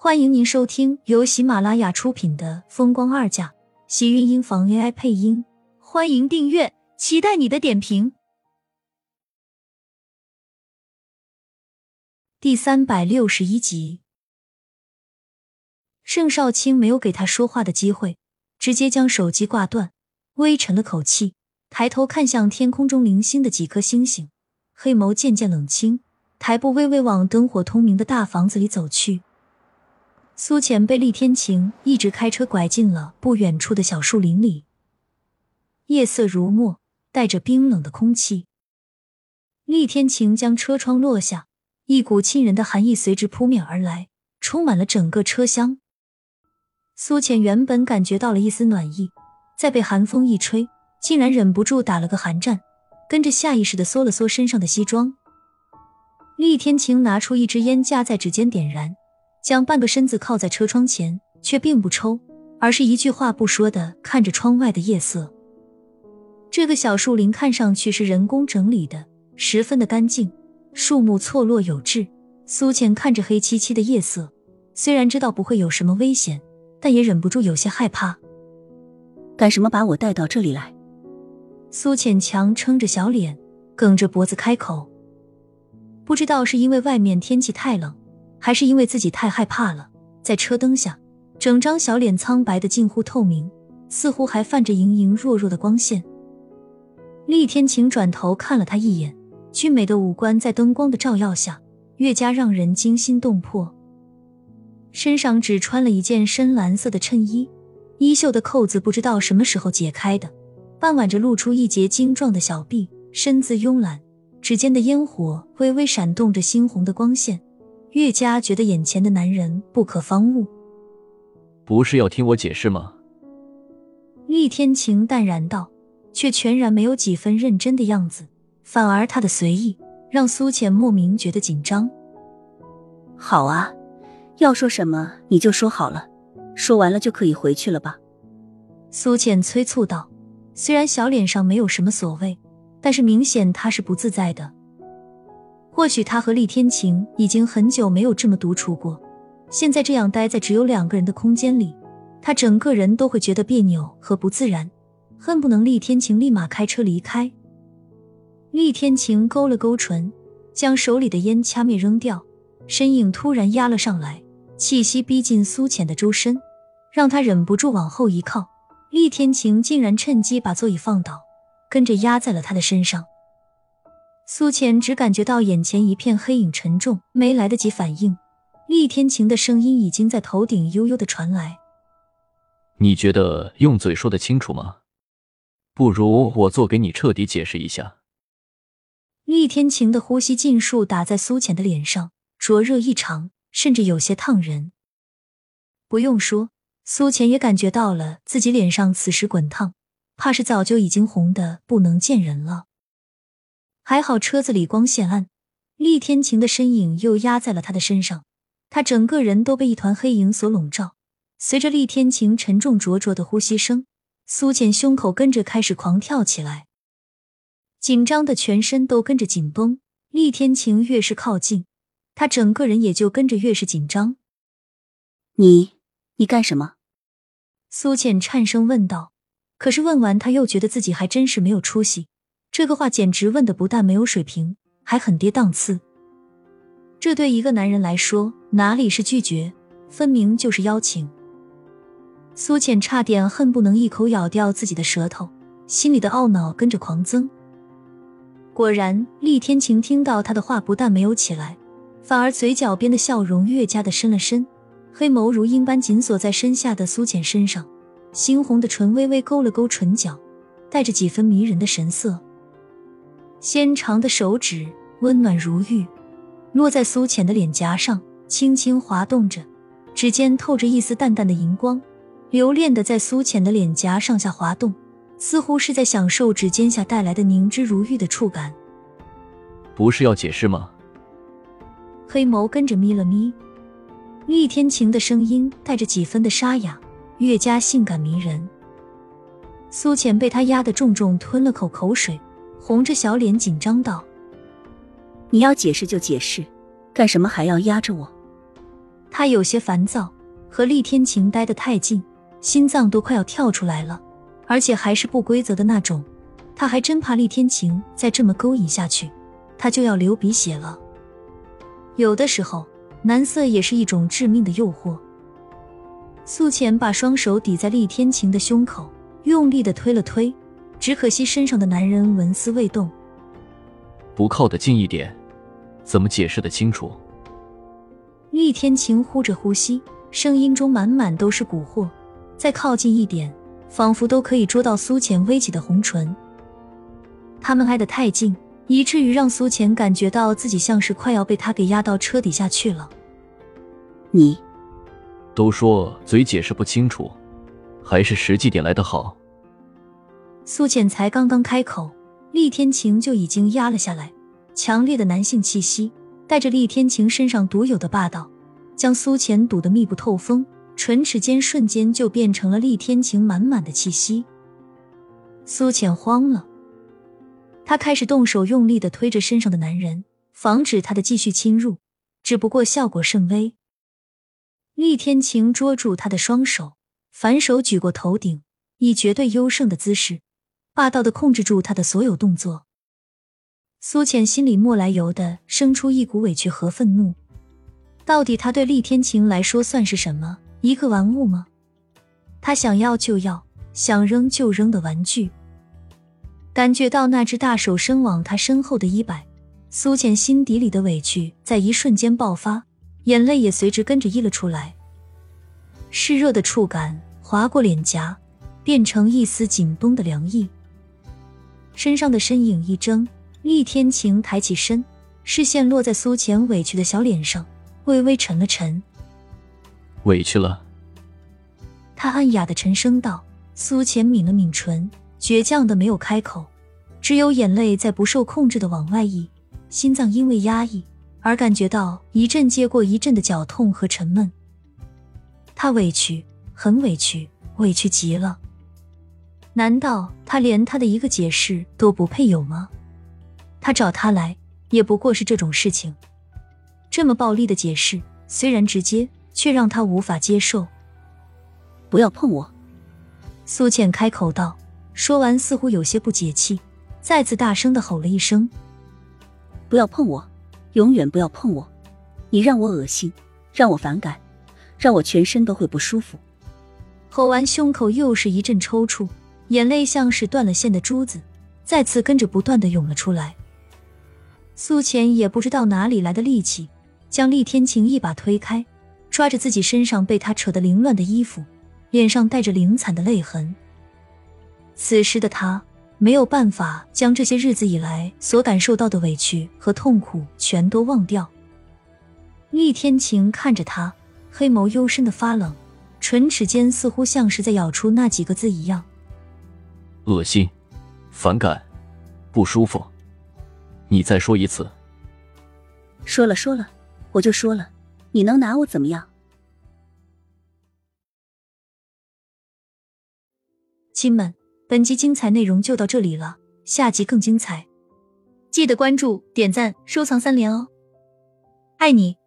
欢迎您收听由喜马拉雅出品的《风光二嫁》，喜运音房 AI 配音。欢迎订阅，期待你的点评。第三百六十一集，盛少卿没有给他说话的机会，直接将手机挂断，微沉了口气，抬头看向天空中零星的几颗星星，黑眸渐渐冷清，抬步微微往灯火通明的大房子里走去。苏浅被厉天晴一直开车拐进了不远处的小树林里。夜色如墨，带着冰冷的空气。厉天晴将车窗落下，一股沁人的寒意随之扑面而来，充满了整个车厢。苏浅原本感觉到了一丝暖意，再被寒风一吹，竟然忍不住打了个寒战，跟着下意识的缩了缩身上的西装。厉天晴拿出一支烟，夹在指尖点燃。将半个身子靠在车窗前，却并不抽，而是一句话不说的看着窗外的夜色。这个小树林看上去是人工整理的，十分的干净，树木错落有致。苏浅看着黑漆漆的夜色，虽然知道不会有什么危险，但也忍不住有些害怕。干什么把我带到这里来？苏浅强撑着小脸，梗着脖子开口。不知道是因为外面天气太冷。还是因为自己太害怕了，在车灯下，整张小脸苍白的近乎透明，似乎还泛着莹莹弱弱的光线。厉天晴转头看了他一眼，俊美的五官在灯光的照耀下，越加让人惊心动魄。身上只穿了一件深蓝色的衬衣，衣袖的扣子不知道什么时候解开的，半挽着露出一截精壮的小臂，身姿慵懒，指尖的烟火微微闪动着猩红的光线。越加觉得眼前的男人不可方物。不是要听我解释吗？厉天晴淡然道，却全然没有几分认真的样子，反而他的随意让苏浅莫名觉得紧张。好啊，要说什么你就说好了，说完了就可以回去了吧？苏浅催促道。虽然小脸上没有什么所谓，但是明显他是不自在的。或许他和厉天晴已经很久没有这么独处过，现在这样待在只有两个人的空间里，他整个人都会觉得别扭和不自然，恨不能厉天晴立马开车离开。厉天晴勾了勾唇，将手里的烟掐灭扔掉，身影突然压了上来，气息逼近苏浅的周身，让他忍不住往后一靠。厉天晴竟然趁机把座椅放倒，跟着压在了他的身上。苏浅只感觉到眼前一片黑影沉重，没来得及反应，厉天晴的声音已经在头顶悠悠的传来：“你觉得用嘴说的清楚吗？不如我做给你彻底解释一下。”厉天晴的呼吸尽数打在苏浅的脸上，灼热异常，甚至有些烫人。不用说，苏浅也感觉到了自己脸上此时滚烫，怕是早就已经红的不能见人了。还好车子里光线暗，厉天晴的身影又压在了他的身上，他整个人都被一团黑影所笼罩。随着厉天晴沉重灼灼的呼吸声，苏浅胸口跟着开始狂跳起来，紧张的全身都跟着紧绷。厉天晴越是靠近，他整个人也就跟着越是紧张。你你干什么？苏浅颤声问道。可是问完，他又觉得自己还真是没有出息。这个话简直问的不但没有水平，还很跌档次。这对一个男人来说，哪里是拒绝，分明就是邀请。苏浅差点恨不能一口咬掉自己的舌头，心里的懊恼跟着狂增。果然，厉天晴听到他的话，不但没有起来，反而嘴角边的笑容越加的深了深，黑眸如鹰般紧锁在身下的苏浅身上，猩红的唇微微勾了勾唇角，带着几分迷人的神色。纤长的手指温暖如玉，落在苏浅的脸颊上，轻轻滑动着，指尖透着一丝淡淡的荧光，留恋的在苏浅的脸颊上下滑动，似乎是在享受指尖下带来的凝脂如玉的触感。不是要解释吗？黑眸跟着眯了眯，厉天晴的声音带着几分的沙哑，越加性感迷人。苏浅被他压得重重吞了口口水。红着小脸紧张道：“你要解释就解释，干什么还要压着我？”他有些烦躁，和厉天晴待得太近，心脏都快要跳出来了，而且还是不规则的那种。他还真怕厉天晴再这么勾引下去，他就要流鼻血了。有的时候，男色也是一种致命的诱惑。苏浅把双手抵在厉天晴的胸口，用力的推了推，只可惜身上的男人纹丝未动。不靠得近一点，怎么解释得清楚？厉天晴呼着呼吸，声音中满满都是蛊惑。再靠近一点，仿佛都可以捉到苏浅微起的红唇。他们挨得太近，以至于让苏浅感觉到自己像是快要被他给压到车底下去了。你，都说嘴解释不清楚，还是实际点来的好。苏浅才刚刚开口，厉天晴就已经压了下来，强烈的男性气息带着厉天晴身上独有的霸道，将苏浅堵得密不透风，唇齿间瞬间就变成了厉天晴满满的气息。苏浅慌了。他开始动手，用力的推着身上的男人，防止他的继续侵入。只不过效果甚微。厉天晴捉住他的双手，反手举过头顶，以绝对优胜的姿势，霸道的控制住他的所有动作。苏浅心里莫来由的生出一股委屈和愤怒。到底他对厉天晴来说算是什么？一个玩物吗？他想要就要，想扔就扔的玩具。感觉到那只大手伸往他身后的衣摆，苏浅心底里的委屈在一瞬间爆发，眼泪也随之跟着溢了出来。湿热的触感划过脸颊，变成一丝紧绷的凉意。身上的身影一怔，厉天晴抬起身，视线落在苏浅委屈的小脸上，微微沉了沉。委屈了。他暗哑的沉声道。苏浅抿了抿唇。倔强的没有开口，只有眼泪在不受控制的往外溢，心脏因为压抑而感觉到一阵接过一阵的绞痛和沉闷。他委屈，很委屈，委屈极了。难道他连他的一个解释都不配有吗？他找他来也不过是这种事情，这么暴力的解释虽然直接，却让他无法接受。不要碰我！苏倩开口道。说完，似乎有些不解气，再次大声的吼了一声：“不要碰我，永远不要碰我！你让我恶心，让我反感，让我全身都会不舒服。”吼完，胸口又是一阵抽搐，眼泪像是断了线的珠子，再次跟着不断的涌了出来。苏浅也不知道哪里来的力气，将厉天晴一把推开，抓着自己身上被他扯得凌乱的衣服，脸上带着凌惨的泪痕。此时的他没有办法将这些日子以来所感受到的委屈和痛苦全都忘掉。厉天晴看着他，黑眸幽深的发冷，唇齿间似乎像是在咬出那几个字一样：恶心、反感、不舒服。你再说一次。说了说了，我就说了，你能拿我怎么样？亲们。本集精彩内容就到这里了，下集更精彩，记得关注、点赞、收藏三连哦，爱你。